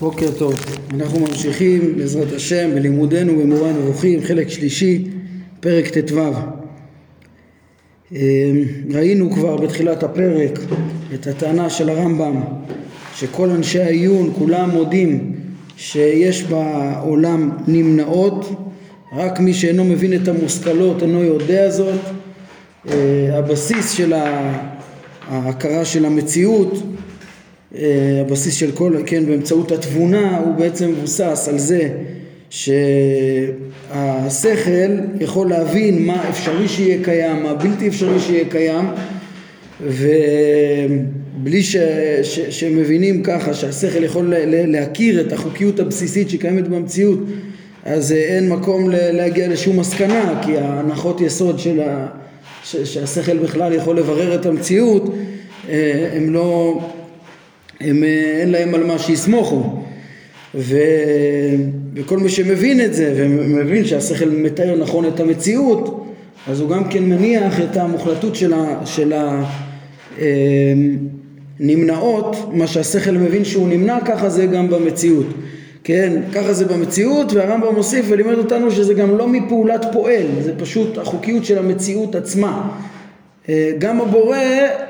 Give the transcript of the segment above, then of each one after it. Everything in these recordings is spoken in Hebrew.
בוקר טוב, אנחנו ממשיכים בעזרת השם בלימודנו במורה נבוכים, חלק שלישי, פרק ט"ו. אה, ראינו כבר בתחילת הפרק את הטענה של הרמב"ם שכל אנשי העיון כולם מודים שיש בעולם נמנעות, רק מי שאינו מבין את המושכלות אינו יודע זאת. אה, הבסיס של ההכרה של המציאות הבסיס של כל, כן, באמצעות התבונה הוא בעצם מבוסס על זה שהשכל יכול להבין מה אפשרי שיהיה קיים, מה בלתי אפשרי שיהיה קיים ובלי ש, ש, שמבינים ככה שהשכל יכול להכיר את החוקיות הבסיסית שקיימת במציאות אז אין מקום להגיע לשום מסקנה כי ההנחות יסוד של ה, שהשכל בכלל יכול לברר את המציאות אה, הם לא הם, אה, אין להם על מה שיסמוכו. ו... וכל מי שמבין את זה ומבין שהשכל מתאר נכון את המציאות אז הוא גם כן מניח את המוחלטות של, ה... הנמנעות אה, מה שהשכל מבין שהוא נמנע ככה זה גם במציאות. כן, ככה זה במציאות והרמב"ם מוסיף ולימד אותנו שזה גם לא מפעולת פועל זה פשוט החוקיות של המציאות עצמה. אה, גם הבורא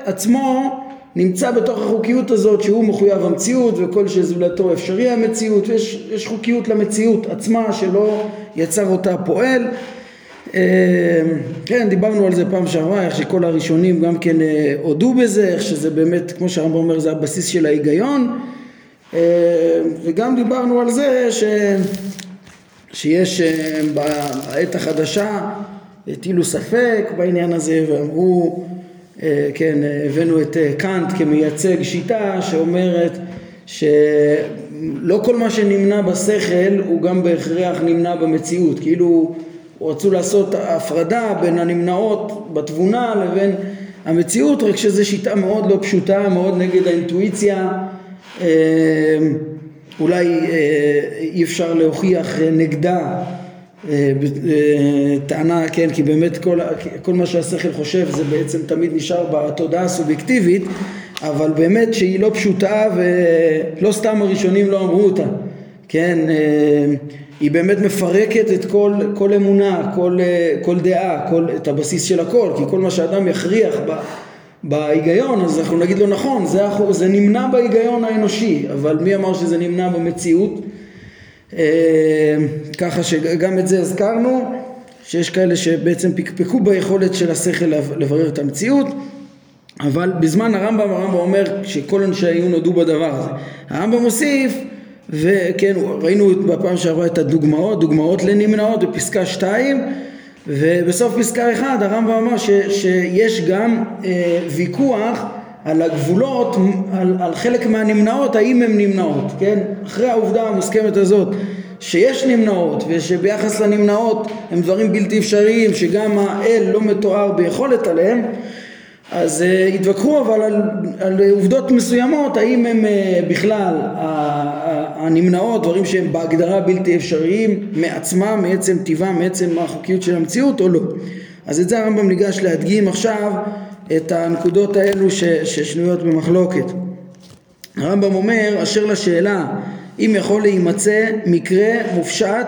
עצמו נמצא בתוך החוקיות הזאת שהוא מחויב המציאות וכל שזולתו אפשרי המציאות ויש חוקיות למציאות עצמה שלא יצר אותה פועל. אה, כן דיברנו על זה פעם שעברה איך שכל הראשונים גם כן אה, הודו בזה איך שזה באמת כמו שהרמב"ם אומר זה הבסיס של ההיגיון. אה, וגם דיברנו על זה ש... שיש בעת החדשה הטילו ספק בעניין הזה ואמרו אה, כן, הבאנו את אה, קאנט כמייצג שיטה שאומרת שלא כל מה שנמנע בשכל הוא גם בהכרח נמנע במציאות, כאילו רצו לעשות הפרדה בין הנמנעות בתבונה לבין המציאות, רק שזו שיטה מאוד לא פשוטה, מאוד נגד האינטואיציה, אה, אולי אי אפשר להוכיח נגדה אה, אה, טענה, כן, כי באמת כל, כל מה שהשכל חושב זה בעצם תמיד נשאר בתודעה הסובייקטיבית, אבל באמת שהיא לא פשוטה ולא סתם הראשונים לא אמרו אותה, כן, אה, היא באמת מפרקת את כל, כל אמונה, כל, כל דעה, כל, את הבסיס של הכל, כי כל מה שאדם יכריח ב, בהיגיון אז אנחנו נגיד לו נכון, זה, זה נמנע בהיגיון האנושי, אבל מי אמר שזה נמנע במציאות? אה, ככה שגם את זה הזכרנו, שיש כאלה שבעצם פקפקו ביכולת של השכל לברר את המציאות, אבל בזמן הרמב"ם, הרמב"ם אומר שכל אנשי העיון הודו בדבר הזה. הרמב"ם מוסיף, וכן, ראינו בפעם שעברה את הדוגמאות, דוגמאות לנמנעות בפסקה 2, ובסוף פסקה 1 הרמב"ם אמר ש, שיש גם אה, ויכוח על הגבולות, על, על חלק מהנמנעות, האם הן נמנעות, כן? אחרי העובדה המוסכמת הזאת שיש נמנעות ושביחס לנמנעות הם דברים בלתי אפשריים שגם האל לא מתואר ביכולת עליהם אז uh, התווכחו אבל על, על עובדות מסוימות האם הם uh, בכלל הנמנעות דברים שהם בהגדרה בלתי אפשריים מעצמם, מעצם טבעם, מעצם החוקיות של המציאות או לא אז את זה הרמב"ם ניגש להדגים עכשיו את הנקודות האלו ש, ששנויות במחלוקת. הרמב"ם אומר אשר לשאלה אם יכול להימצא מקרה מופשט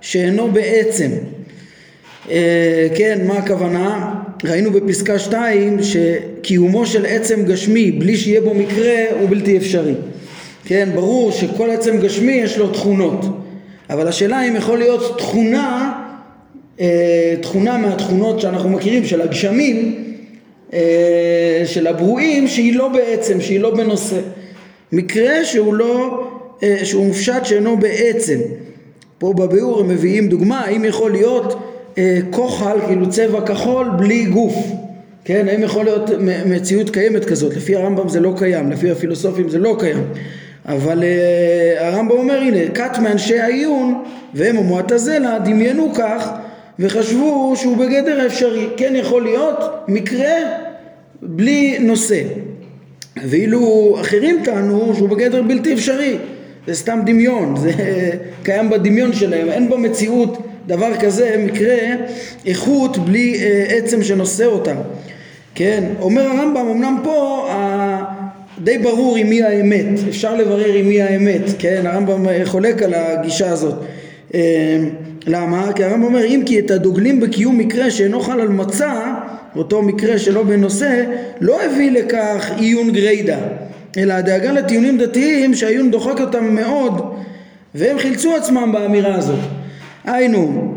שאינו בעצם אה, כן, מה הכוונה? ראינו בפסקה 2 שקיומו של עצם גשמי בלי שיהיה בו מקרה הוא בלתי אפשרי. כן, ברור שכל עצם גשמי יש לו תכונות, אבל השאלה אם יכול להיות תכונה, אה, תכונה מהתכונות שאנחנו מכירים של הגשמים של הברואים שהיא לא בעצם, שהיא לא בנושא. מקרה שהוא לא, אה, שהוא מופשט שאינו בעצם. פה בביאור הם מביאים דוגמה, האם יכול להיות אה, כוחל, כאילו צבע כחול, בלי גוף. כן, האם יכול להיות מציאות קיימת כזאת? לפי הרמב"ם זה לא קיים, לפי הפילוסופים זה לא קיים. אבל uh, הרמב"ם אומר הנה, כת מאנשי העיון והם המועטזלה דמיינו כך וחשבו שהוא בגדר האפשרי. כן יכול להיות מקרה בלי נושא. ואילו אחרים טענו שהוא בגדר בלתי אפשרי. זה סתם דמיון, זה קיים בדמיון שלהם, אין במציאות דבר כזה, מקרה איכות בלי אה, עצם שנושא אותה. כן, אומר הרמב"ם, אמנם פה די ברור עם מי האמת, אפשר לברר עם מי האמת, כן, הרמב"ם חולק על הגישה הזאת. אה, למה? כי הרמב"ם אומר אם כי את הדוגלים בקיום מקרה שאינו חל על מצע, אותו מקרה שלא בנושא, לא הביא לכך עיון גריידא, אלא הדאגה לטיעונים דתיים שהעיון דוחק אותם מאוד והם חילצו עצמם באמירה הזאת. היינו,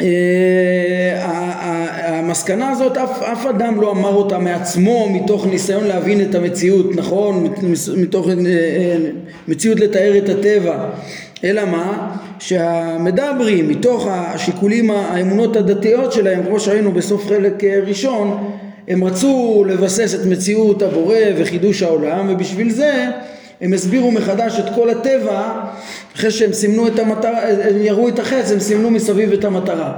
אה, המסקנה הזאת אף, אף אדם לא אמר אותה מעצמו מתוך ניסיון להבין את המציאות, נכון? מתוך אה, אה, מציאות לתאר את הטבע אלא מה? שהמדברים מתוך השיקולים האמונות הדתיות שלהם כמו שראינו בסוף חלק ראשון הם רצו לבסס את מציאות הבורא וחידוש העולם ובשביל זה הם הסבירו מחדש את כל הטבע אחרי שהם סימנו את המטרה, הם יראו את החץ, הם סימנו מסביב את המטרה.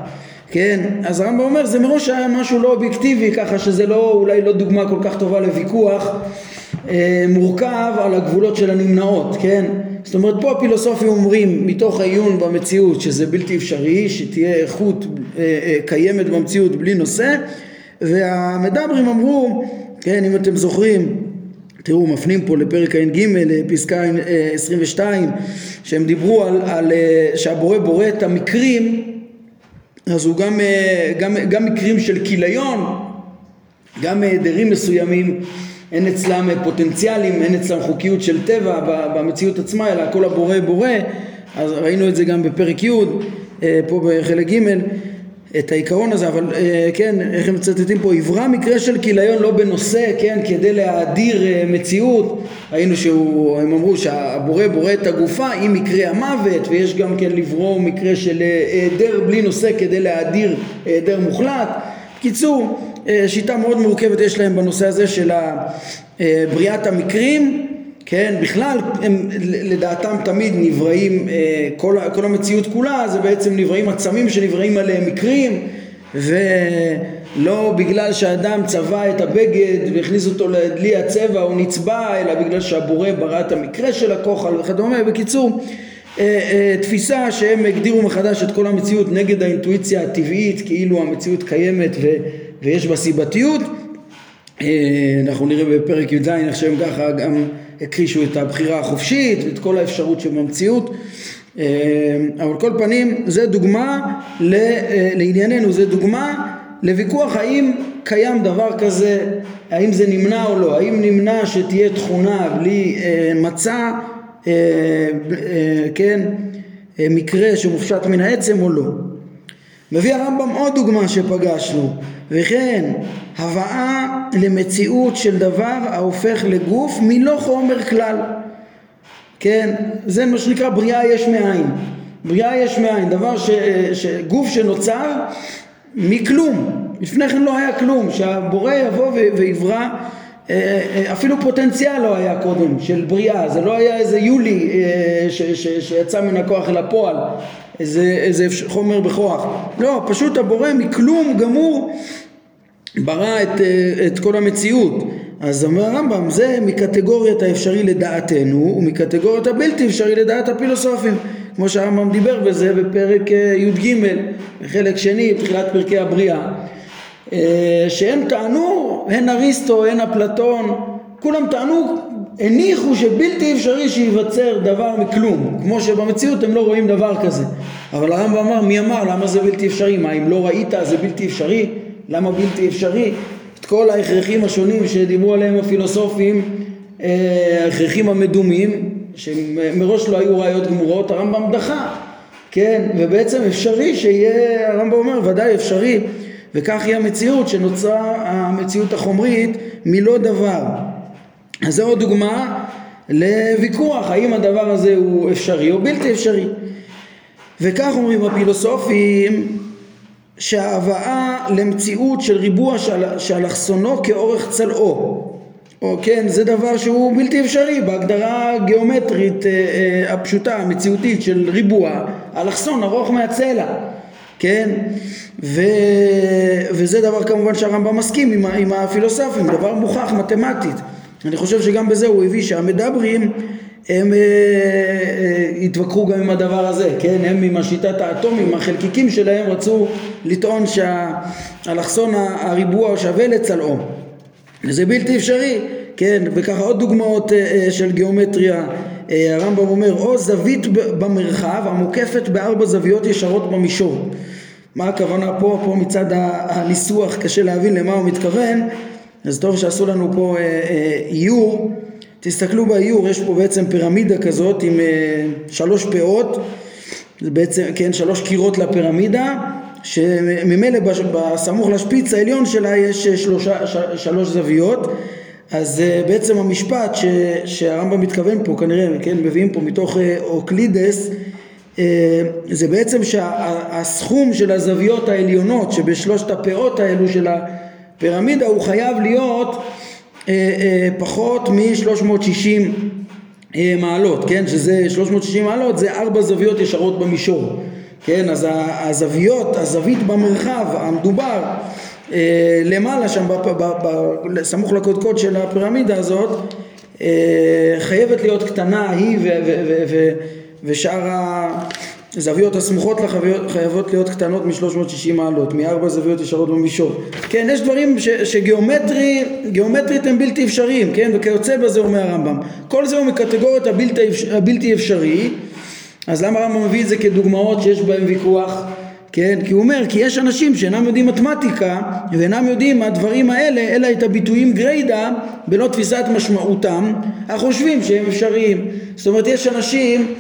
כן, אז הרמב"ם אומר זה מראש היה משהו לא אובייקטיבי ככה שזה לא, אולי לא דוגמה כל כך טובה לוויכוח. אה, מורכב על הגבולות של הנמנעות, כן? זאת אומרת פה הפילוסופים אומרים מתוך העיון במציאות שזה בלתי אפשרי, שתהיה איכות אה, אה, קיימת במציאות בלי נושא והמדברים אמרו, כן אם אתם זוכרים תראו מפנים פה לפרק ע"ג פסקה 22 שהם דיברו על, על שהבורא בורא את המקרים אז הוא גם, גם, גם מקרים של כיליון גם היעדרים מסוימים אין אצלם פוטנציאלים, אין אצלם חוקיות של טבע במציאות עצמה, אלא הכל הבורא בורא, אז ראינו את זה גם בפרק י', אה, פה בחלק ג', את העיקרון הזה, אבל אה, כן, איך הם מצטטים פה, עברה מקרה של כיליון לא בנושא, כן, כדי להאדיר אה, מציאות, ראינו שהם אמרו שהבורא בורא את הגופה עם מקרה המוות, ויש גם כן לברוא מקרה של היעדר בלי נושא כדי להאדיר היעדר מוחלט. בקיצור, אה, שיטה מאוד מורכבת יש להם בנושא הזה של אה, בריאת המקרים, כן, בכלל הם לדעתם תמיד נבראים, אה, כל, כל המציאות כולה זה בעצם נבראים עצמים שנבראים עליהם מקרים ולא בגלל שאדם צבע את הבגד והכניס אותו לדלי הצבע או נצבע אלא בגלל שהבורא ברא את המקרה של הכוחל וכדומה. בקיצור תפיסה שהם הגדירו מחדש את כל המציאות נגד האינטואיציה הטבעית כאילו המציאות קיימת ו... ויש בה סיבתיות. אה, אנחנו נראה בפרק י"ז איך שהם ככה גם הכחישו את הבחירה החופשית ואת כל האפשרות שבמציאות. אה, אבל כל פנים זה דוגמה אה, לענייננו, זה דוגמה לוויכוח האם קיים דבר כזה, האם זה נמנע או לא, האם נמנע שתהיה תכונה בלי מצע, כן, מקרה שמופשט מן העצם או לא. מביא הרמב"ם עוד דוגמה שפגשנו וכן הבאה למציאות של דבר ההופך לגוף מלא חומר כלל. כן זה מה שנקרא בריאה יש מאין. בריאה יש מאין דבר ש, שגוף שנוצר מכלום. לפני כן לא היה כלום. שהבורא יבוא ויברא אה, אה, אפילו פוטנציאל לא היה קודם של בריאה. זה לא היה איזה יולי אה, ש, ש, שיצא מן הכוח אל הפועל איזה, איזה חומר בכוח. לא, פשוט הבורא מכלום גמור ברא את, אה, את כל המציאות. אז אומר הרמב"ם, זה מקטגוריית האפשרי לדעתנו ומקטגוריית הבלתי אפשרי לדעת הפילוסופים. כמו שהרמב"ם דיבר בזה בפרק אה, י"ג, בחלק שני, בתחילת פרקי הבריאה, אה, שהם טענו, הן אריסטו, הן אפלטון, כולם טענו הניחו שבלתי אפשרי שייווצר דבר מכלום, כמו שבמציאות הם לא רואים דבר כזה. אבל הרמב"ם אמר, מי אמר? למה זה בלתי אפשרי? מה, אם לא ראית זה בלתי אפשרי? למה בלתי אפשרי? את כל ההכרחים השונים שדיברו עליהם הפילוסופים, אה, ההכרחים המדומים, שמראש לא היו ראיות גמורות, הרמב"ם דחה, כן? ובעצם אפשרי שיהיה, הרמב"ם אומר, ודאי אפשרי, וכך היא המציאות שנוצרה המציאות החומרית מלא דבר. אז זו עוד דוגמה לוויכוח האם הדבר הזה הוא אפשרי או בלתי אפשרי. וכך אומרים הפילוסופים שההבאה למציאות של ריבוע שאלכסונו כאורך צלעו. או כן זה דבר שהוא בלתי אפשרי בהגדרה הגיאומטרית אה, אה, הפשוטה המציאותית של ריבוע אלכסון ארוך מהצלע. כן? ו... וזה דבר כמובן שהרמב"ם מסכים עם, עם הפילוסופים דבר מוכח מתמטית אני חושב שגם בזה הוא הביא שהמדברים הם אה, אה, התווכחו גם עם הדבר הזה, כן? הם עם השיטת האטומים, החלקיקים שלהם רצו לטעון שהאלכסון הריבוע שווה לצלעו. וזה בלתי אפשרי, כן, וככה עוד דוגמאות של גיאומטריה, הרמב"ם אומר, או זווית במרחב המוקפת בארבע זוויות ישרות במישור. מה הכוונה פה? פה מצד הניסוח קשה להבין למה הוא מתכוון, אז טוב שעשו לנו פה איור. תסתכלו באיור, יש פה בעצם פירמידה כזאת עם שלוש פאות, זה בעצם, כן, שלוש קירות לפירמידה, שממילא בסמוך לשפיץ העליון שלה יש שלושה, שלוש זוויות אז בעצם המשפט שהרמב"ם מתכוון פה כנראה, כן, מביאים פה מתוך אוקלידס זה בעצם שהסכום של הזוויות העליונות שבשלושת הפאות האלו של הפירמידה הוא חייב להיות פחות מ-360 מעלות, כן, שזה 360 מעלות זה ארבע זוויות ישרות במישור כן, אז הזוויות, הזווית במרחב המדובר אה, למעלה שם, סמוך לקודקוד של הפירמידה הזאת, אה, חייבת להיות קטנה היא ושאר הזוויות הסמוכות לה חייבות להיות קטנות מ-360 מעלות, מארבע זוויות ישרות במישור. כן, יש דברים ש, שגיאומטרי, גיאומטרית הם בלתי אפשריים, כן, וכיוצא בזה אומר הרמב"ם. כל זה הוא מקטגוריית הבלתי, הבלתי אפשרי אז למה הרמב"ם מביא את זה כדוגמאות שיש בהן ויכוח? כן? כי הוא אומר, כי יש אנשים שאינם יודעים מתמטיקה ואינם יודעים מהדברים האלה אלא את הביטויים גריידא בלא תפיסת משמעותם, אך חושבים שהם אפשריים. זאת אומרת, יש אנשים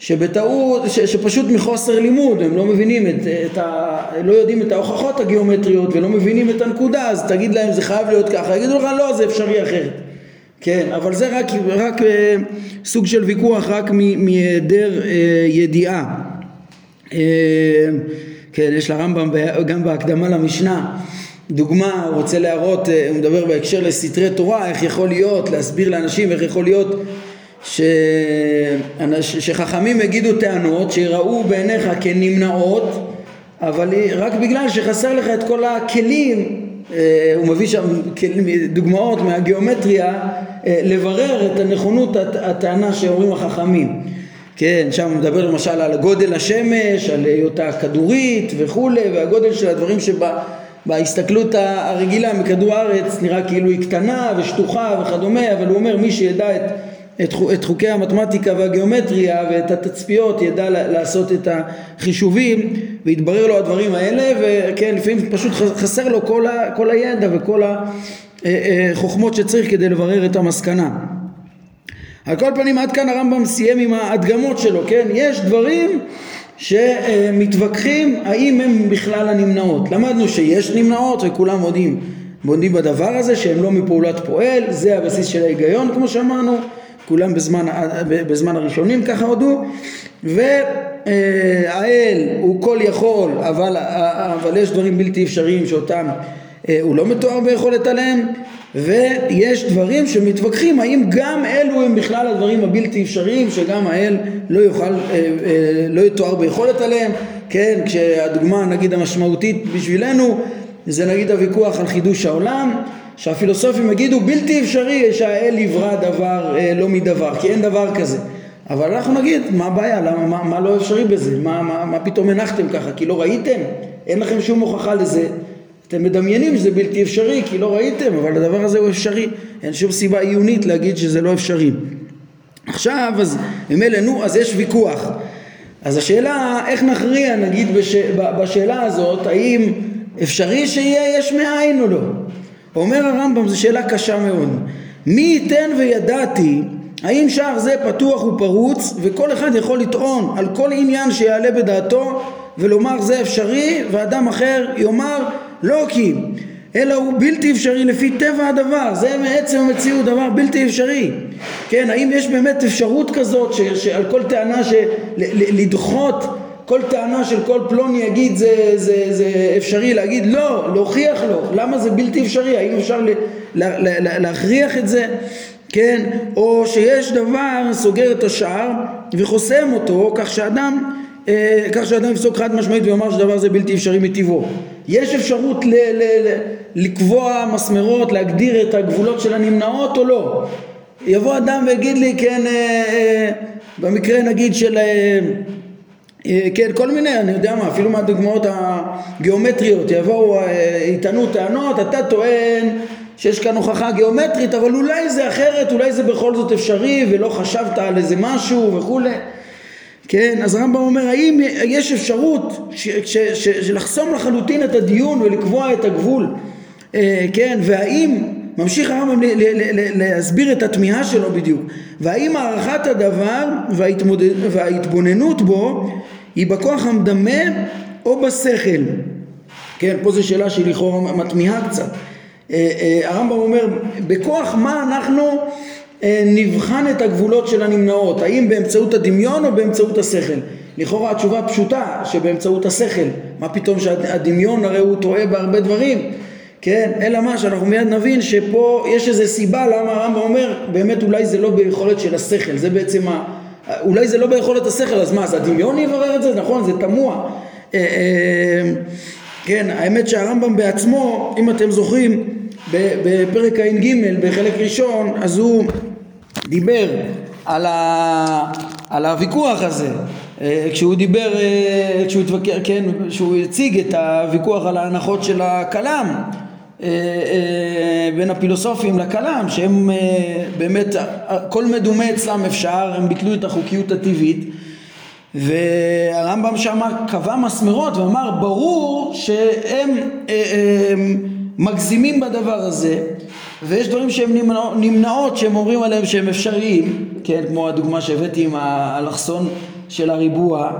שבטעות, ש, שפשוט מחוסר לימוד הם לא מבינים את, את ה... לא יודעים את ההוכחות הגיאומטריות ולא מבינים את הנקודה, אז תגיד להם זה חייב להיות ככה, יגידו לך לא, זה אפשרי אחרת. כן, אבל זה רק, רק אה, סוג של ויכוח רק מהיעדר אה, ידיעה. אה, כן, יש לרמב"ם גם בהקדמה למשנה דוגמה, הוא רוצה להראות, הוא מדבר בהקשר לסתרי תורה, איך יכול להיות, להסביר לאנשים איך יכול להיות ש... שחכמים יגידו טענות שיראו בעיניך כנמנעות אבל רק בגלל שחסר לך את כל הכלים אה, הוא מביא שם דוגמאות מהגיאומטריה אה, לברר את הנכונות הטענה שאומרים החכמים. כן, שם הוא מדבר למשל על גודל השמש, על היותה כדורית וכולי והגודל של הדברים שבהסתכלות הרגילה מכדור הארץ נראה כאילו היא קטנה ושטוחה וכדומה אבל הוא אומר מי שידע את את, את חוקי המתמטיקה והגיאומטריה ואת התצפיות ידע לעשות את החישובים ויתברר לו הדברים האלה וכן לפעמים פשוט חסר לו כל, ה, כל הידע וכל החוכמות אה, אה, שצריך כדי לברר את המסקנה. על כל פנים עד כאן הרמב"ם סיים עם ההדגמות שלו, כן? יש דברים שמתווכחים האם הם בכלל הנמנעות. למדנו שיש נמנעות וכולם מודים, מודים בדבר הזה שהם לא מפעולת פועל, זה הבסיס של ההיגיון כמו שאמרנו כולם בזמן, בזמן הראשונים ככה הודו. והאל הוא כל יכול אבל, אבל יש דברים בלתי אפשריים שאותם אה, הוא לא מתואר ביכולת עליהם. ויש דברים שמתווכחים האם גם אלו הם בכלל הדברים הבלתי אפשריים שגם האל לא יוכל, אה, אה, לא יתואר ביכולת עליהם. כן, כשהדוגמה נגיד המשמעותית בשבילנו זה נגיד הוויכוח על חידוש העולם שהפילוסופים יגידו בלתי אפשרי שהאל יברא דבר אה, לא מדבר, כי אין דבר כזה. אבל אנחנו נגיד, מה הבעיה? למה, מה, מה לא אפשרי בזה? מה, מה, מה פתאום הנחתם ככה? כי לא ראיתם? אין לכם שום הוכחה לזה. אתם מדמיינים שזה בלתי אפשרי כי לא ראיתם, אבל הדבר הזה הוא אפשרי. אין שום סיבה עיונית להגיד שזה לא אפשרי. עכשיו, אז ממילא, נו, אז יש ויכוח. אז השאלה, איך נכריע, נגיד, בש... בשאלה הזאת, האם אפשרי שיהיה יש מאין או לא? אומר הרמב"ם, זו שאלה קשה מאוד. מי ייתן וידעתי האם שער זה פתוח ופרוץ וכל אחד יכול לטעון על כל עניין שיעלה בדעתו ולומר זה אפשרי ואדם אחר יאמר לא כי אלא הוא בלתי אפשרי לפי טבע הדבר זה מעצם המציאות דבר בלתי אפשרי כן האם יש באמת אפשרות כזאת שעל כל טענה שלדחות כל טענה של כל פלוני יגיד זה, זה, זה אפשרי להגיד לא, להוכיח לו, למה זה בלתי אפשרי, האם אפשר לה, לה, לה, להכריח את זה, כן, או שיש דבר סוגר את השער וחוסם אותו כך שאדם, אה, כך שאדם יפסוק חד משמעית ויאמר שדבר זה בלתי אפשרי מטבעו. יש אפשרות ל, ל, ל, לקבוע מסמרות, להגדיר את הגבולות של הנמנעות או לא? יבוא אדם ויגיד לי, כן, אה, אה, במקרה נגיד של אה, כן, כל מיני, אני יודע מה, אפילו מהדוגמאות הגיאומטריות, יבואו, אה, יטענו טענות, אתה טוען שיש כאן הוכחה גיאומטרית, אבל אולי זה אחרת, אולי זה בכל זאת אפשרי ולא חשבת על איזה משהו וכולי. כן, אז הרמב"ם אומר, האם יש אפשרות של לחסום לחלוטין את הדיון ולקבוע את הגבול, אה, כן, והאם, ממשיך הרמב"ם להסביר את התמיהה שלו בדיוק, והאם הערכת הדבר וההתבוננות בו היא בכוח המדמה או בשכל? כן, פה זו שאלה שלכאורה מתמיהה קצת. אה, אה, הרמב"ם אומר, בכוח מה אנחנו אה, נבחן את הגבולות של הנמנעות, האם באמצעות הדמיון או באמצעות השכל? לכאורה התשובה פשוטה, שבאמצעות השכל. מה פתאום שהדמיון הרי הוא טועה בהרבה דברים, כן? אלא מה, שאנחנו מיד נבין שפה יש איזו סיבה למה הרמב"ם אומר, באמת אולי זה לא ביכולת של השכל, זה בעצם ה... אולי זה לא ביכולת השכל, אז מה, אז הדמיון יברר את זה? נכון, זה תמוה. כן, האמת שהרמב"ם בעצמו, אם אתם זוכרים, בפרק ע"ג בחלק ראשון, אז הוא דיבר על, ה, על הוויכוח הזה, אה, כשהוא דיבר, אה, כשהוא התווכח, כן, כשהוא הציג את הוויכוח על ההנחות של הכלם אה, בין הפילוסופים לכלם שהם באמת כל מדומה אצלם אפשר הם ביטלו את החוקיות הטבעית. והרמב"ם שם קבע מסמרות ואמר ברור שהם מגזימים בדבר הזה ויש דברים שהם נמנעות שהם אומרים עליהם שהם אפשריים, כן, כמו הדוגמה שהבאתי עם האלכסון של הריבוע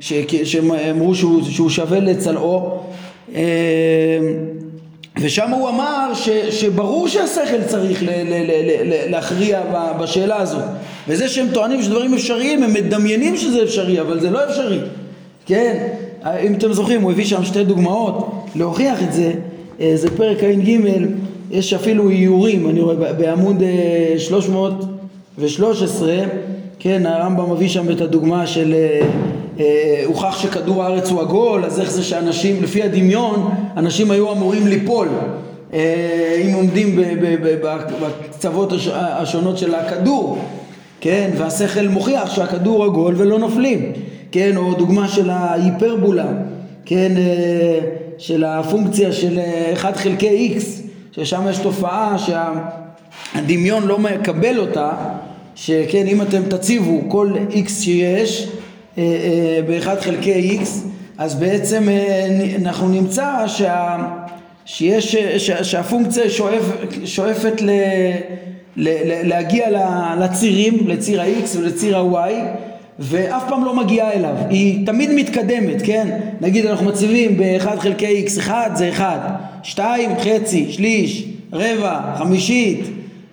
שהם אמרו שהוא, שהוא שווה לצלעו ושם הוא אמר ש, שברור שהשכל צריך ל, ל, ל, ל, להכריע בשאלה הזאת. וזה שהם טוענים שדברים אפשריים הם מדמיינים שזה אפשרי אבל זה לא אפשרי. כן? אם אתם זוכרים הוא הביא שם שתי דוגמאות. להוכיח את זה אה, זה פרק ע"ג יש אפילו איורים. אני רואה בעמוד 313 אה, כן הרמב"ם מביא שם את הדוגמה של אה, אה, הוכח שכדור הארץ הוא עגול, אז איך זה שאנשים, לפי הדמיון, אנשים היו אמורים ליפול. אה, אם עומדים בקצוות השונות של הכדור, כן, והשכל מוכיח שהכדור עגול ולא נופלים, כן, או דוגמה של ההיפרבולה, כן, אה, של הפונקציה של 1 חלקי x, ששם יש תופעה שהדמיון לא מקבל אותה, שכן אם אתם תציבו כל x שיש אה, אה, באחד חלקי x, אז בעצם אה, אנחנו נמצא שה, שיש, שה, שהפונקציה שואף, שואפת ל, ל, ל, להגיע לצירים, לציר ה-x ולציר ה-y ואף פעם לא מגיעה אליו, היא תמיד מתקדמת, כן? נגיד אנחנו מציבים ב-1 חלקי x, 1 זה 1, 2 חצי, שליש, רבע, חמישית,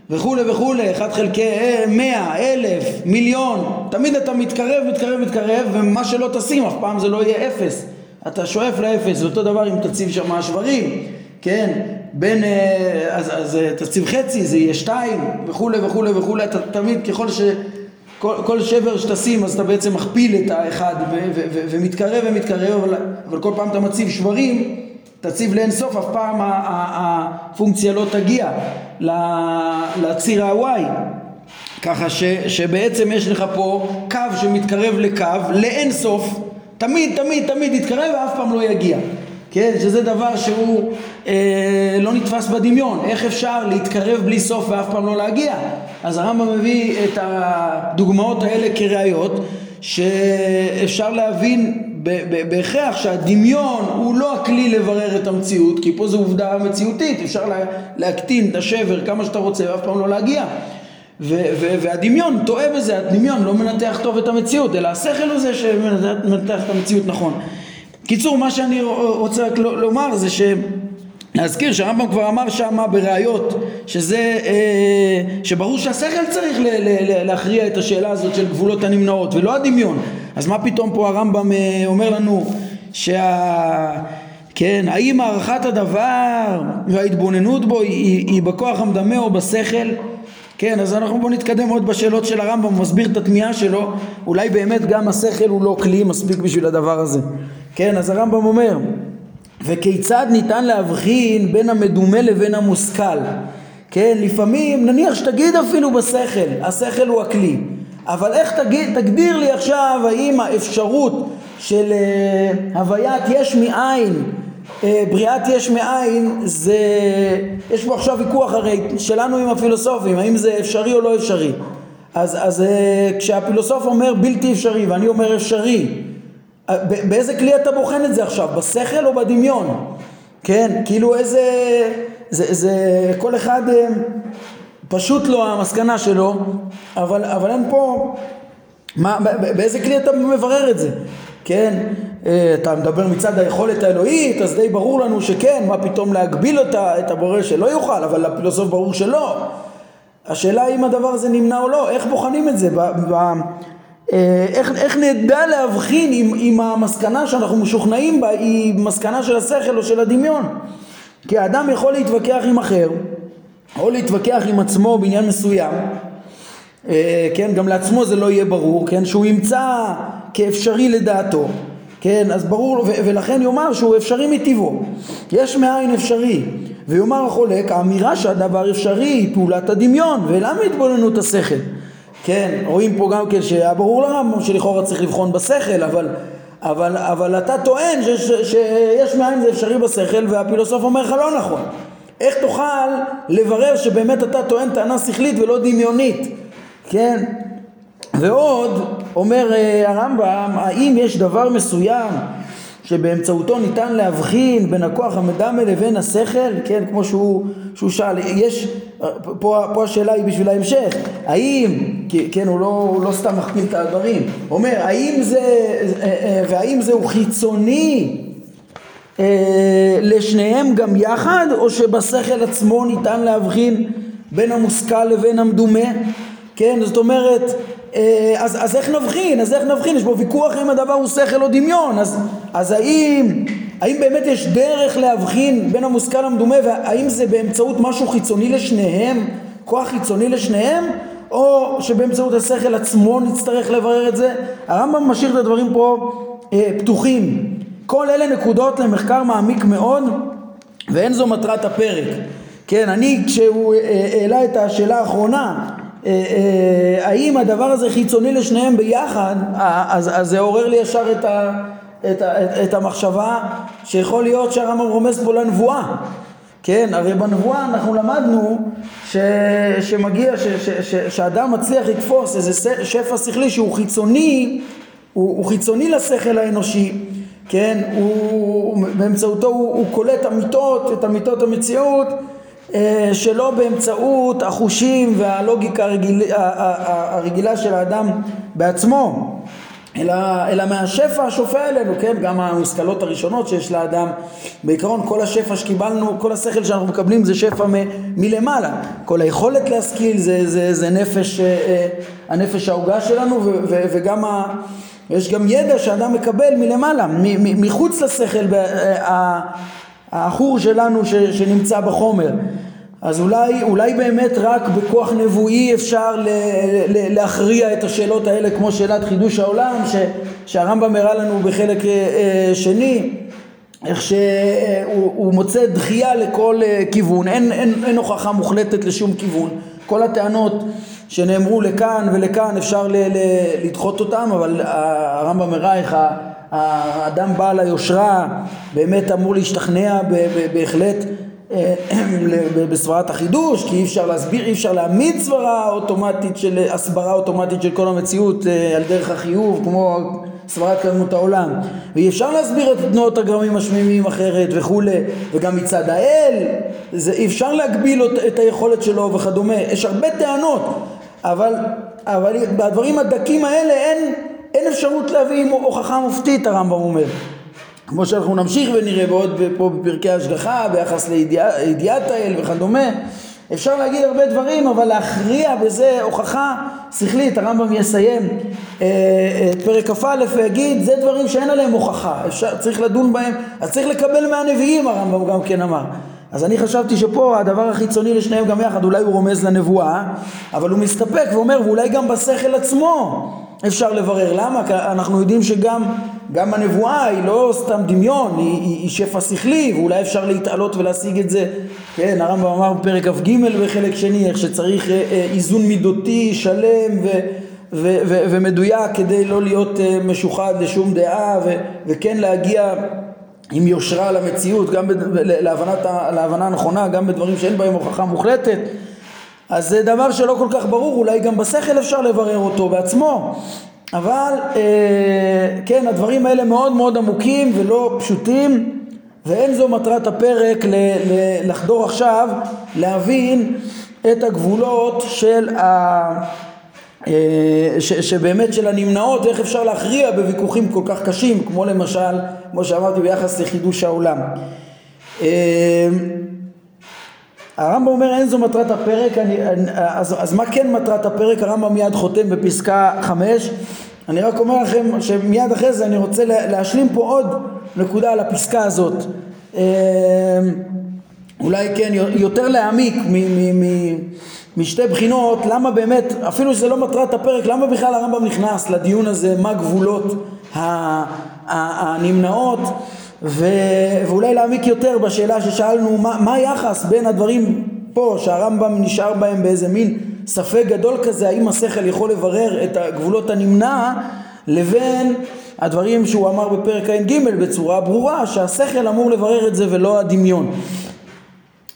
וכולי וכולי, אחד חלקי מאה, אלף, מיליון, תמיד אתה מתקרב, מתקרב, מתקרב, ומה שלא תשים אף פעם זה לא יהיה אפס. אתה שואף לאפס, זה אותו דבר אם תציב שם שברים, כן? בין, אה, אז, אז אה, תציב חצי, זה יהיה שתיים, וכולי וכולי וכולי, אתה תמיד ככל ש... כל, כל שבר שתשים אז אתה בעצם מכפיל את האחד ו, ו, ו, ומתקרב ומתקרב, אבל, אבל כל פעם אתה מציב שברים תציב לאינסוף, אף פעם הפונקציה לא תגיע לציר ה-y. ככה ש, שבעצם יש לך פה קו שמתקרב לקו לאינסוף, תמיד תמיד תמיד יתקרב ואף פעם לא יגיע. כן, שזה דבר שהוא אה, לא נתפס בדמיון, איך אפשר להתקרב בלי סוף ואף פעם לא להגיע? אז הרמב"ם מביא את הדוגמאות האלה כראיות שאפשר להבין בהכרח שהדמיון הוא לא הכלי לברר את המציאות כי פה זו עובדה מציאותית. אפשר לה, להקטין את השבר כמה שאתה רוצה ואף פעם לא להגיע. ו- ו- והדמיון טועה בזה, הדמיון לא מנתח טוב את המציאות אלא השכל הוא זה שמנתח את המציאות נכון. קיצור מה שאני רוצה רק לומר זה ש... להזכיר שהרמב"ם כבר אמר שמה בראיות שזה אה, שברור שהשכל צריך ל- ל- להכריע את השאלה הזאת של גבולות הנמנעות ולא הדמיון אז מה פתאום פה הרמב"ם אה, אומר לנו שה... כן, האם הערכת הדבר וההתבוננות בו היא, היא בכוח המדמה או בשכל? כן, אז אנחנו בואו נתקדם עוד בשאלות של הרמב"ם, הוא מסביר את התמיהה שלו, אולי באמת גם השכל הוא לא כלי מספיק בשביל הדבר הזה. כן, אז הרמב"ם אומר, וכיצד ניתן להבחין בין המדומה לבין המושכל? כן, לפעמים, נניח שתגיד אפילו בשכל, השכל הוא הכלי, אבל איך תגיד, תגדיר לי עכשיו האם האפשרות של uh, הוויית יש מאין אה, בריאת יש מאין זה, יש פה עכשיו ויכוח הרי שלנו עם הפילוסופים, האם זה אפשרי או לא אפשרי. אז, אז אה, כשהפילוסוף אומר בלתי אפשרי ואני אומר אפשרי, אה, באיזה כלי אתה בוחן את זה עכשיו, בשכל או בדמיון? כן, כאילו איזה, זה, זה כל אחד פשוט לא המסקנה שלו, אבל, אבל אין פה, מה, באיזה כלי אתה מברר את זה? כן, אה, אתה מדבר מצד היכולת האלוהית, אז די ברור לנו שכן, מה פתאום להגביל אותה, את הבורר שלא יוכל, אבל לפילוסוף ברור שלא. השאלה אם הדבר הזה נמנע או לא, איך בוחנים את זה? ב, ב, אה, איך, איך נדע להבחין אם, אם המסקנה שאנחנו משוכנעים בה היא מסקנה של השכל או של הדמיון? כי האדם יכול להתווכח עם אחר, או להתווכח עם עצמו בעניין מסוים, אה, כן, גם לעצמו זה לא יהיה ברור, כן, שהוא ימצא כאפשרי לדעתו, כן, אז ברור, ו- ולכן יאמר שהוא אפשרי מטבעו, יש מאין אפשרי, ויאמר החולק, האמירה שהדבר אפשרי היא פעולת הדמיון, ולמה התבוננות השכל? כן, רואים פה גם כן שהיה ברור לרמב"ם שלכאורה צריך לבחון בשכל, אבל, אבל, אבל אתה טוען ש- ש- שיש מאין זה אפשרי בשכל, והפילוסוף אומר לך לא נכון. איך תוכל לברר שבאמת אתה טוען טענה שכלית ולא דמיונית? כן? ועוד אומר אה, הרמב"ם, האם יש דבר מסוים שבאמצעותו ניתן להבחין בין הכוח המדמה לבין השכל, כן, כמו שהוא, שהוא שאל, יש, פה, פה השאלה היא בשביל ההמשך, האם, כן, הוא לא, הוא לא סתם מכפיל את הדברים, אומר, האם זה, אה, אה, והאם זהו חיצוני לשניהם גם יחד, או שבשכל עצמו ניתן להבחין בין המושכל לבין המדומה? כן, זאת אומרת, אה, אז, אז איך נבחין? אז איך נבחין? יש פה ויכוח אם הדבר הוא שכל או דמיון, אז, אז האם, האם באמת יש דרך להבחין בין המושכל למדומה, והאם זה באמצעות משהו חיצוני לשניהם, כוח חיצוני לשניהם, או שבאמצעות השכל עצמו נצטרך לברר את זה? הרמב"ם משאיר את הדברים פה אה, פתוחים. כל אלה נקודות למחקר מעמיק מאוד, ואין זו מטרת הפרק. כן, אני כשהוא אה, אה, העלה את השאלה האחרונה אה, האם הדבר הזה חיצוני לשניהם ביחד, אז, אז זה עורר לי ישר את, ה, את, ה, את, את המחשבה שיכול להיות שהרמב"ם רומז פה לנבואה. כן, הרי בנבואה אנחנו למדנו ש, שמגיע, ש, ש, ש, שאדם מצליח לתפוס איזה שפע שכלי שהוא חיצוני, הוא, הוא חיצוני לשכל האנושי, כן, הוא, באמצעותו הוא, הוא קולט אמיתות, את אמיתות המציאות אה, שלא באמצעות החושים והלוגיקה הרגיל, הרגילה של האדם בעצמו אלא, אלא מהשפע השופע אלינו, כן? גם המושכלות הראשונות שיש לאדם, בעיקרון כל השפע שקיבלנו, כל השכל שאנחנו מקבלים זה שפע מ, מלמעלה, כל היכולת להשכיל זה, זה, זה נפש, אה, אה, הנפש העוגה שלנו ו, ו, וגם ה, יש גם ידע שאדם מקבל מלמעלה, מחוץ לשכל, העכור שלנו ש, שנמצא בחומר. אז אולי, אולי באמת רק בכוח נבואי אפשר ל, ל, להכריע את השאלות האלה כמו שאלת חידוש העולם שהרמב"ם הראה לנו בחלק אה, אה שני איך שהוא מוצא דחייה לכל אה, כיוון, אין, אין, אין הוכחה מוחלטת לשום כיוון, כל הטענות שנאמרו לכאן ולכאן אפשר ל, ל, לדחות אותם אבל הרמב"ם איך האדם בעל היושרה באמת אמור להשתכנע בהחלט אה, בסברת החידוש, כי אי אפשר להסביר, אי אפשר להעמיד סברה אוטומטית של, הסברה אוטומטית של כל המציאות אה, על דרך החיוב, כמו סברת קיימות העולם. ואי אפשר להסביר את תנועות הגרמים השמימיים אחרת וכולי, וגם מצד האל, זה, אפשר להגביל את היכולת שלו וכדומה. יש הרבה טענות, אבל, אבל בדברים הדקים האלה אין, אין אפשרות להביא הוכחה מופתית, הרמב"ם אומר. כמו שאנחנו נמשיך ונראה בעוד פה בפרקי השגחה ביחס לידיעת האל וכדומה אפשר להגיד הרבה דברים אבל להכריע בזה הוכחה שכלית הרמב"ם יסיים אה, את פרק כ"א ויגיד זה דברים שאין עליהם הוכחה אפשר, צריך לדון בהם אז צריך לקבל מהנביאים הרמב"ם גם כן אמר אז אני חשבתי שפה הדבר החיצוני לשניהם גם יחד אולי הוא רומז לנבואה אבל הוא מסתפק ואומר ואולי גם בשכל עצמו אפשר לברר. למה? כי אנחנו יודעים שגם גם הנבואה היא לא סתם דמיון, היא, היא, היא שפע שכלי, ואולי אפשר להתעלות ולהשיג את זה, כן, הרמב"ם אמר בפרק כ"ג בחלק שני, איך שצריך אה, אה, איזון מידותי שלם ו, ו, ו, ומדויק כדי לא להיות אה, משוחד לשום דעה, ו, וכן להגיע עם יושרה למציאות, גם. להבנת, להבנה הנכונה, גם בדברים שאין בהם הוכחה מוחלטת, אז זה דבר שלא כל כך ברור, אולי גם בשכל אפשר לברר אותו בעצמו, אבל אה, כן, הדברים האלה מאוד מאוד עמוקים ולא פשוטים, ואין זו מטרת הפרק ל, ל, לחדור עכשיו להבין את הגבולות של ה... אה, ש, שבאמת של הנמנעות ואיך אפשר להכריע בוויכוחים כל כך קשים כמו למשל כמו שאמרתי ביחס לחידוש העולם. אה, הרמב"ם אומר אין זו מטרת הפרק, אני, אז, אז מה כן מטרת הפרק? הרמב"ם מיד חותם בפסקה חמש. אני רק אומר לכם שמיד אחרי זה אני רוצה להשלים פה עוד נקודה על הפסקה הזאת. אה, אולי כן יותר להעמיק מ... מ, מ משתי בחינות, למה באמת, אפילו שזה לא מטרת הפרק, למה בכלל הרמב"ם נכנס לדיון הזה, מה גבולות הנמנעות, ו, ואולי להעמיק יותר בשאלה ששאלנו, מה, מה היחס בין הדברים פה, שהרמב"ם נשאר בהם באיזה מין ספק גדול כזה, האם השכל יכול לברר את הגבולות הנמנע, לבין הדברים שהוא אמר בפרק ע"ג בצורה ברורה, שהשכל אמור לברר את זה ולא הדמיון.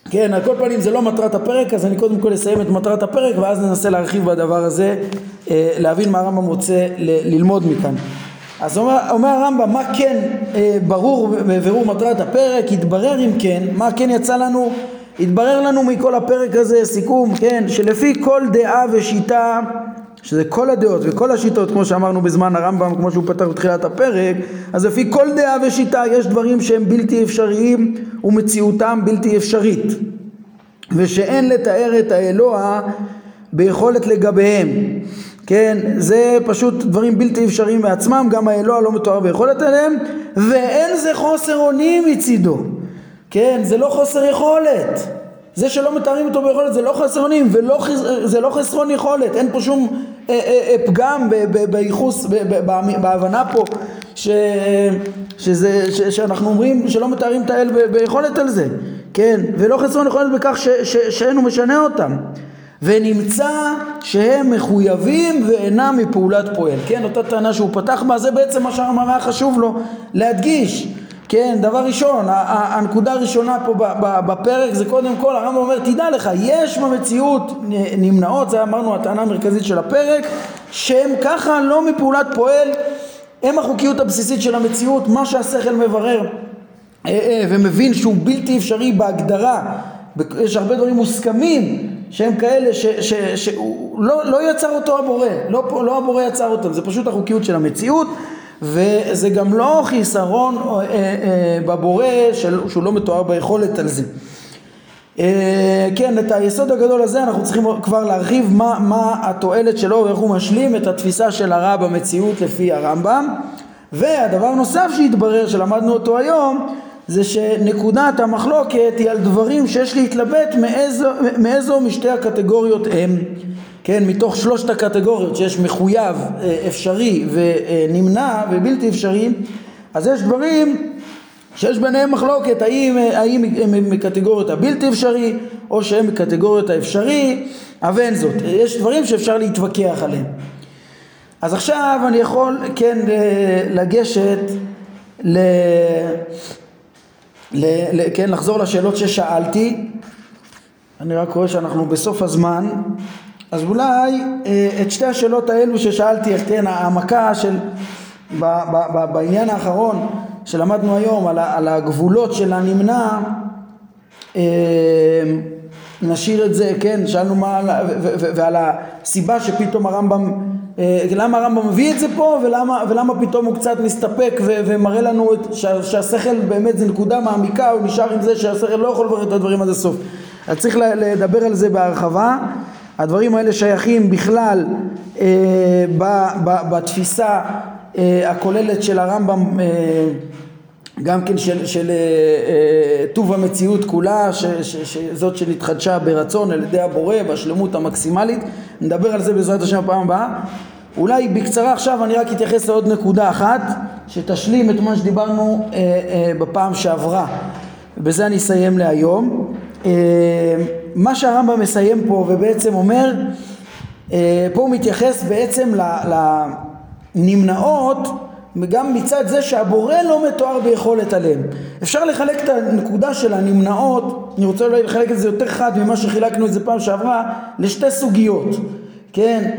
כן, על כל פנים זה לא מטרת הפרק, אז אני קודם כל אסיים את מטרת הפרק ואז ננסה להרחיב בדבר הזה, אה, להבין מה הרמב"ם רוצה ללמוד מכאן. אז אומר, אומר הרמב"ם, מה כן אה, ברור בבירור מטרת הפרק, התברר אם כן, מה כן יצא לנו, התברר לנו מכל הפרק הזה, סיכום, כן, שלפי כל דעה ושיטה שזה כל הדעות וכל השיטות כמו שאמרנו בזמן הרמב"ם כמו שהוא פתח בתחילת הפרק אז לפי כל דעה ושיטה יש דברים שהם בלתי אפשריים ומציאותם בלתי אפשרית ושאין לתאר את האלוה ביכולת לגביהם. כן זה פשוט דברים בלתי אפשריים מעצמם גם האלוה לא מתואר ביכולת עליהם ואין זה חוסר אונים מצידו. כן זה לא חוסר יכולת זה שלא מתארים אותו ביכולת זה לא חסר אונים וזה לא חסרון יכולת, אין פה שום אה, אה, אה, פגם בייחוס, בהבנה פה ש, שזה, ש, שאנחנו אומרים שלא מתארים את האל ביכולת על זה, כן, ולא חסרון יכולת בכך ש, ש, שאין הוא משנה אותם. ונמצא שהם מחויבים ואינם מפעולת פועל, כן, אותה טענה שהוא פתח בה, זה בעצם מה שהרמב"ם היה חשוב לו להדגיש, כן, דבר ראשון, הנקודה הראשונה פה בפרק זה קודם כל, הרמב"ם אומר, תדע לך, יש במציאות נמנעות, זה אמרנו הטענה המרכזית של הפרק, שהם ככה לא מפעולת פועל, הם החוקיות הבסיסית של המציאות, מה שהשכל מברר אה, אה, ומבין שהוא בלתי אפשרי בהגדרה, יש הרבה דברים מוסכמים שהם כאלה שהוא לא, לא יצר אותו הבורא, לא, לא הבורא יצר אותם, זה פשוט החוקיות של המציאות וזה גם לא חיסרון אה, אה, בבורא שהוא לא מתואר ביכולת על זה. אה, כן, את היסוד הגדול הזה אנחנו צריכים כבר להרחיב מה, מה התועלת שלו ואיך הוא משלים את התפיסה של הרע במציאות לפי הרמב"ם. והדבר נוסף שהתברר שלמדנו אותו היום זה שנקודת המחלוקת היא על דברים שיש להתלבט מאיזו, מאיזו משתי הקטגוריות הם. כן, מתוך שלושת הקטגוריות שיש מחויב, אה, אפשרי ונמנע ובלתי אפשרי, אז יש דברים שיש ביניהם מחלוקת, אה, האם הם מקטגוריות הבלתי אפשרי או שהם מקטגוריות האפשרי, אבל זאת, יש דברים שאפשר להתווכח עליהם. אז עכשיו אני יכול כן לגשת ל... ל... ל... כן, לחזור לשאלות ששאלתי, אני רק רואה שאנחנו בסוף הזמן, אז אולי אה, את שתי השאלות האלו ששאלתי, כן, העמקה של, ב, ב, ב, בעניין האחרון שלמדנו היום על, על הגבולות של הנמנע, אה, נשאיר את זה, כן, שאלנו מה, ו, ו, ועל הסיבה שפתאום הרמב"ם, אה, למה הרמב"ם מביא את זה פה ולמה, ולמה פתאום הוא קצת מסתפק ו, ומראה לנו את, שה, שהשכל באמת זה נקודה מעמיקה, הוא נשאר עם זה שהשכל לא יכול לברר את הדברים עד הסוף. אז צריך לדבר על זה בהרחבה. הדברים האלה שייכים בכלל אה, ב, ב, בתפיסה אה, הכוללת של הרמב"ם אה, גם כן של, של אה, אה, טוב המציאות כולה, ש, ש, שזאת שנתחדשה ברצון על ידי הבורא בשלמות המקסימלית, נדבר על זה בעזרת השם בפעם הבאה. אולי בקצרה עכשיו אני רק אתייחס לעוד נקודה אחת שתשלים את מה שדיברנו אה, אה, בפעם שעברה ובזה אני אסיים להיום. אה, מה שהרמב"ם מסיים פה ובעצם אומר, אה, פה הוא מתייחס בעצם לנמנעות גם מצד זה שהבורא לא מתואר ביכולת עליהם. אפשר לחלק את הנקודה של הנמנעות, אני רוצה אולי לחלק את זה יותר חד ממה שחילקנו את זה פעם שעברה, לשתי סוגיות, כן?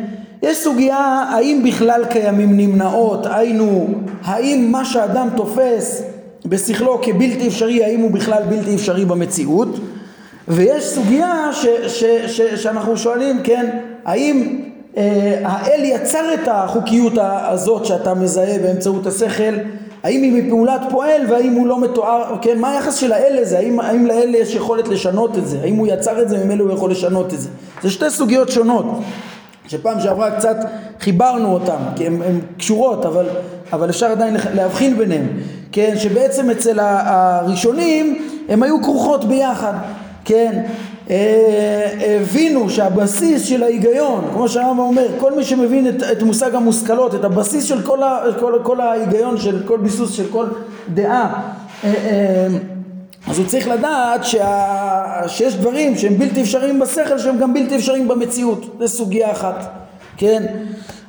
יש סוגיה האם בכלל קיימים נמנעות, היינו, האם מה שאדם תופס בשכלו כבלתי אפשרי, האם הוא בכלל בלתי אפשרי במציאות, ויש סוגיה ש, ש, ש, שאנחנו שואלים, כן, האם אה, האל יצר את החוקיות הזאת שאתה מזהה באמצעות השכל, האם היא מפעולת פועל והאם הוא לא מתואר, כן, מה היחס של האל לזה, האם, האם לאל יש יכולת לשנות את זה, האם הוא יצר את זה, ממילא הוא יכול לשנות את זה. זה שתי סוגיות שונות, שפעם שעברה קצת חיברנו אותן, כי הן קשורות, אבל, אבל אפשר עדיין להבחין ביניהן, כן, שבעצם אצל הראשונים הן היו כרוכות ביחד, כן, אה, הבינו שהבסיס של ההיגיון, כמו שהרמב"ם אומר, כל מי שמבין את, את מושג המושכלות, את הבסיס של כל, ה, כל, כל ההיגיון, של כל ביסוס, של כל דעה, אה, אה, אז הוא צריך לדעת שה, שיש דברים שהם בלתי אפשריים בשכל שהם גם בלתי אפשריים במציאות, זו סוגיה אחת, כן?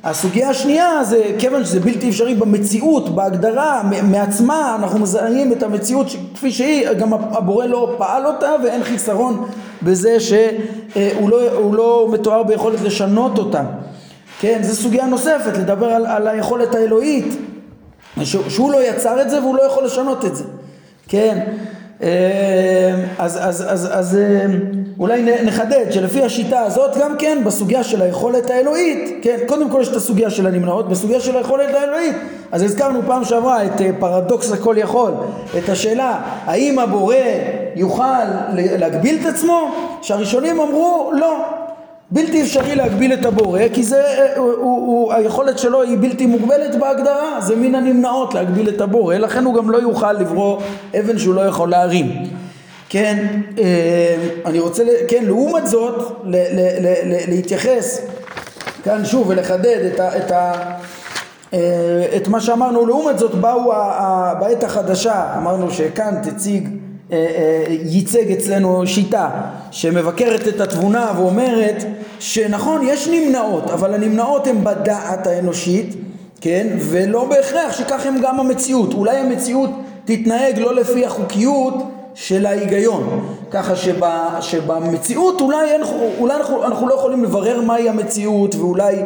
הסוגיה השנייה זה כיוון שזה בלתי אפשרי במציאות, בהגדרה, מעצמה אנחנו מזהים את המציאות כפי שהיא, גם הבורא לא פעל אותה ואין חיסרון בזה שהוא לא, לא מתואר ביכולת לשנות אותה. כן, זו סוגיה נוספת, לדבר על, על היכולת האלוהית, שהוא לא יצר את זה והוא לא יכול לשנות את זה. כן, אז, אז, אז, אז אמ, אולי נחדד שלפי השיטה הזאת גם כן בסוגיה של היכולת האלוהית, כן, קודם כל יש את הסוגיה של הנמנעות, בסוגיה של היכולת האלוהית, אז הזכרנו פעם שעברה את אה, פרדוקס הכל יכול, את השאלה האם הבורא יוכל להגביל את עצמו, שהראשונים אמרו לא, בלתי אפשרי להגביל את הבורא כי זה, אה, הוא, הוא, הוא, היכולת שלו היא בלתי מוגבלת בהגדרה, זה מן הנמנעות להגביל את הבורא, לכן הוא גם לא יוכל לברוא אבן שהוא לא יכול להרים. כן, אה, אני רוצה, כן, לעומת זאת, ל, ל, ל, ל, להתייחס כאן שוב ולחדד את, ה, את, ה, אה, את מה שאמרנו, לעומת זאת באו בעת החדשה, אמרנו אה, אה, ייצג אצלנו שיטה שמבקרת את התבונה ואומרת שנכון יש נמנעות אבל הנמנעות הן בדעת האנושית כן? ולא בהכרח שכך הם גם המציאות. אולי המציאות תתנהג לא לפי החוקיות של ההיגיון. ככה שבה, שבמציאות אולי, אין, אולי אנחנו, אנחנו לא יכולים לברר מהי המציאות ואולי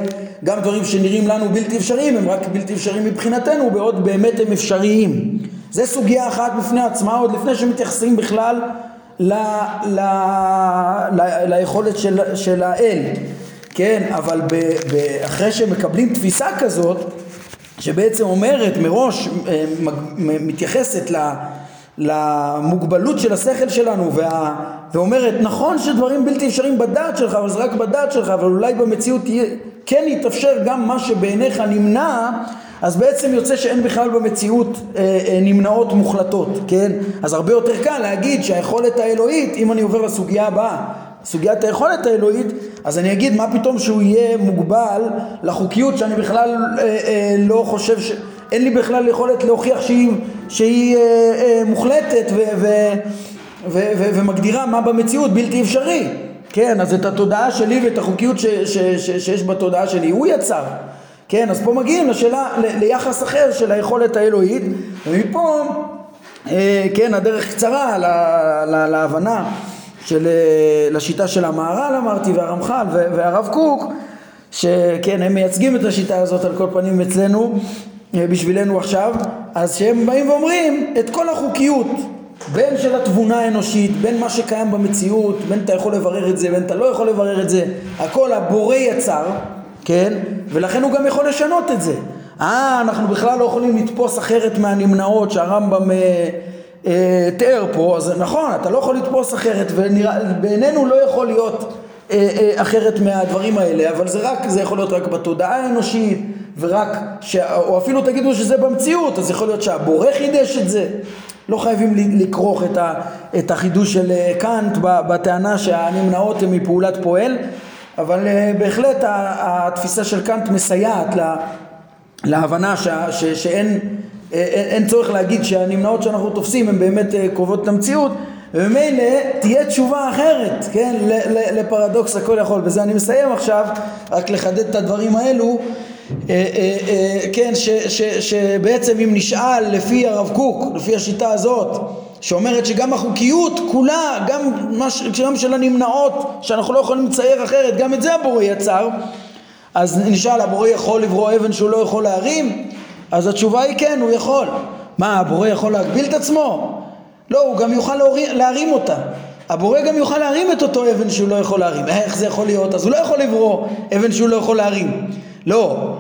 גם דברים שנראים לנו בלתי אפשריים הם רק בלתי אפשריים מבחינתנו בעוד באמת הם אפשריים. זה סוגיה אחת בפני עצמה עוד לפני שמתייחסים בכלל ל, ל, ל, ליכולת של, של האל, כן, אבל ב, ב, אחרי שמקבלים תפיסה כזאת שבעצם אומרת מראש אה, מתייחסת למוגבלות של השכל שלנו וה, ואומרת נכון שדברים בלתי אפשריים בדעת שלך אבל זה רק בדעת שלך אבל אולי במציאות תהיה, כן יתאפשר גם מה שבעיניך נמנע אז בעצם יוצא שאין בכלל במציאות אה, אה, נמנעות מוחלטות, כן? אז הרבה יותר קל להגיד שהיכולת האלוהית, אם אני עובר לסוגיה הבאה, סוגיית היכולת האלוהית, אז אני אגיד מה פתאום שהוא יהיה מוגבל לחוקיות שאני בכלל אה, אה, לא חושב ש... אין לי בכלל יכולת להוכיח שהיא, שהיא אה, אה, מוחלטת ו, ו, ו, ו, ומגדירה מה במציאות בלתי אפשרי. כן, אז את התודעה שלי ואת החוקיות ש, ש, ש, שיש בתודעה שלי הוא יצר. כן, אז פה מגיעים לשאלה, ל, ליחס אחר של היכולת האלוהית, ומפה, אה, כן, הדרך קצרה לה, לה, להבנה של, אה, לשיטה של המהר"ל אמרתי, והרמח"ל והרב קוק, שכן, הם מייצגים את השיטה הזאת על כל פנים אצלנו, אה, בשבילנו עכשיו, אז שהם באים ואומרים את כל החוקיות בין של התבונה האנושית, בין מה שקיים במציאות, בין אתה יכול לברר את זה, בין אתה לא יכול לברר את זה, הכל הבורא יצר, כן? ולכן הוא גם יכול לשנות את זה. אה, אנחנו בכלל לא יכולים לתפוס אחרת מהנמנעות שהרמב"ם אה, אה, תיאר פה, אז נכון, אתה לא יכול לתפוס אחרת, ובעינינו לא יכול להיות אה, אה, אחרת מהדברים האלה, אבל זה רק, זה יכול להיות רק בתודעה האנושית, ורק, ש... או אפילו תגידו שזה במציאות, אז יכול להיות שהבורא חידש את זה. לא חייבים לכרוך את, את החידוש של אה, קאנט בטענה שהנמנעות הן מפעולת פועל, אבל אה, בהחלט התפיסה של קאנט מסייעת להבנה ש, ש, שאין אה, אין צורך להגיד שהנמנעות שאנחנו תופסים הן באמת קרובות למציאות וממילא תהיה תשובה אחרת, כן, לפרדוקס הכל יכול. בזה אני מסיים עכשיו, רק לחדד את הדברים האלו. אה, אה, אה, כן, ש, ש, שבעצם אם נשאל לפי הרב קוק, לפי השיטה הזאת, שאומרת שגם החוקיות כולה, גם, מש, גם של הנמנעות, שאנחנו לא יכולים לצייר אחרת, גם את זה הבורא יצר, אז נשאל, הבורא יכול לברוא אבן שהוא לא יכול להרים? אז התשובה היא כן, הוא יכול. מה, הבורא יכול להגביל את עצמו? לא, הוא גם יוכל להוריד, להרים אותה. הבורא גם יוכל להרים את אותו אבן שהוא לא יכול להרים. איך זה יכול להיות? אז הוא לא יכול לברוא אבן שהוא לא יכול להרים. לא,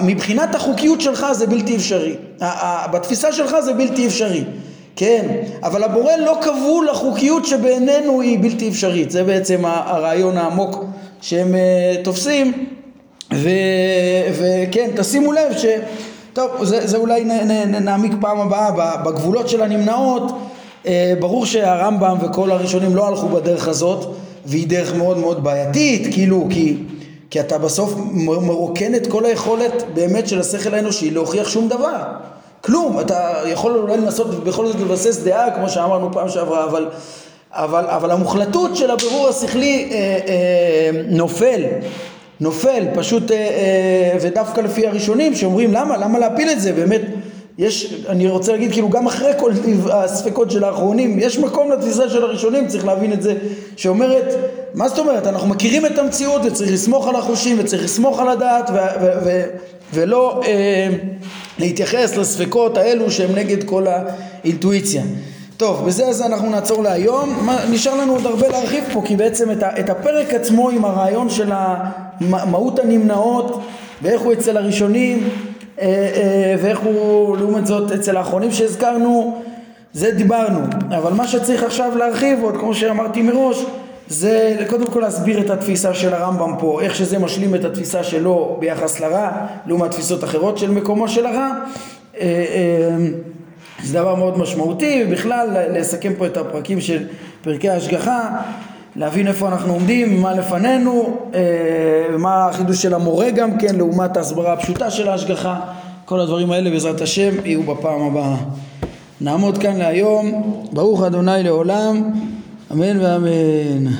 מבחינת החוקיות שלך זה בלתי אפשרי. בתפיסה שלך זה בלתי אפשרי. כן, אבל הבורא לא כבול לחוקיות שבעינינו היא בלתי אפשרית. זה בעצם הרעיון העמוק שהם אה, תופסים. וכן, תשימו לב ש... טוב, זה, זה אולי נ, נ, נעמיק פעם הבאה בגבולות של הנמנעות. אה, ברור שהרמב"ם וכל הראשונים לא הלכו בדרך הזאת, והיא דרך מאוד מאוד בעייתית, כאילו, כי, כי אתה בסוף מרוקן את כל היכולת באמת של השכל האנושי להוכיח שום דבר. כלום, אתה יכול אולי לנסות בכל זאת לבסס דעה, כמו שאמרנו פעם שעברה, אבל, אבל, אבל המוחלטות של הבירור השכלי אה, אה, נופל. נופל, פשוט, אה, אה, ודווקא לפי הראשונים שאומרים למה, למה להפיל את זה, באמת, יש, אני רוצה להגיד כאילו גם אחרי כל הספקות של האחרונים, יש מקום לתפיסה של הראשונים, צריך להבין את זה, שאומרת, מה זאת אומרת, אנחנו מכירים את המציאות וצריך לסמוך על החושים וצריך לסמוך על הדעת ו- ו- ו- ולא אה, להתייחס לספקות האלו שהם נגד כל האינטואיציה. טוב, בזה אז אנחנו נעצור להיום. נשאר לנו עוד הרבה להרחיב פה, כי בעצם את, את הפרק עצמו עם הרעיון של מהות הנמנעות ואיך הוא אצל הראשונים ואיך הוא לעומת זאת אצל האחרונים שהזכרנו, זה דיברנו. אבל מה שצריך עכשיו להרחיב עוד, כמו שאמרתי מראש, זה קודם כל להסביר את התפיסה של הרמב"ם פה, איך שזה משלים את התפיסה שלו ביחס לרע, לעומת תפיסות אחרות של מקומו של הרע. אה, זה דבר מאוד משמעותי, ובכלל לסכם פה את הפרקים של פרקי ההשגחה, להבין איפה אנחנו עומדים, מה לפנינו, אה, מה החידוש של המורה גם כן, לעומת ההסברה הפשוטה של ההשגחה, כל הדברים האלה בעזרת השם יהיו בפעם הבאה. נעמוד כאן להיום, ברוך אדוני לעולם, אמן ואמן.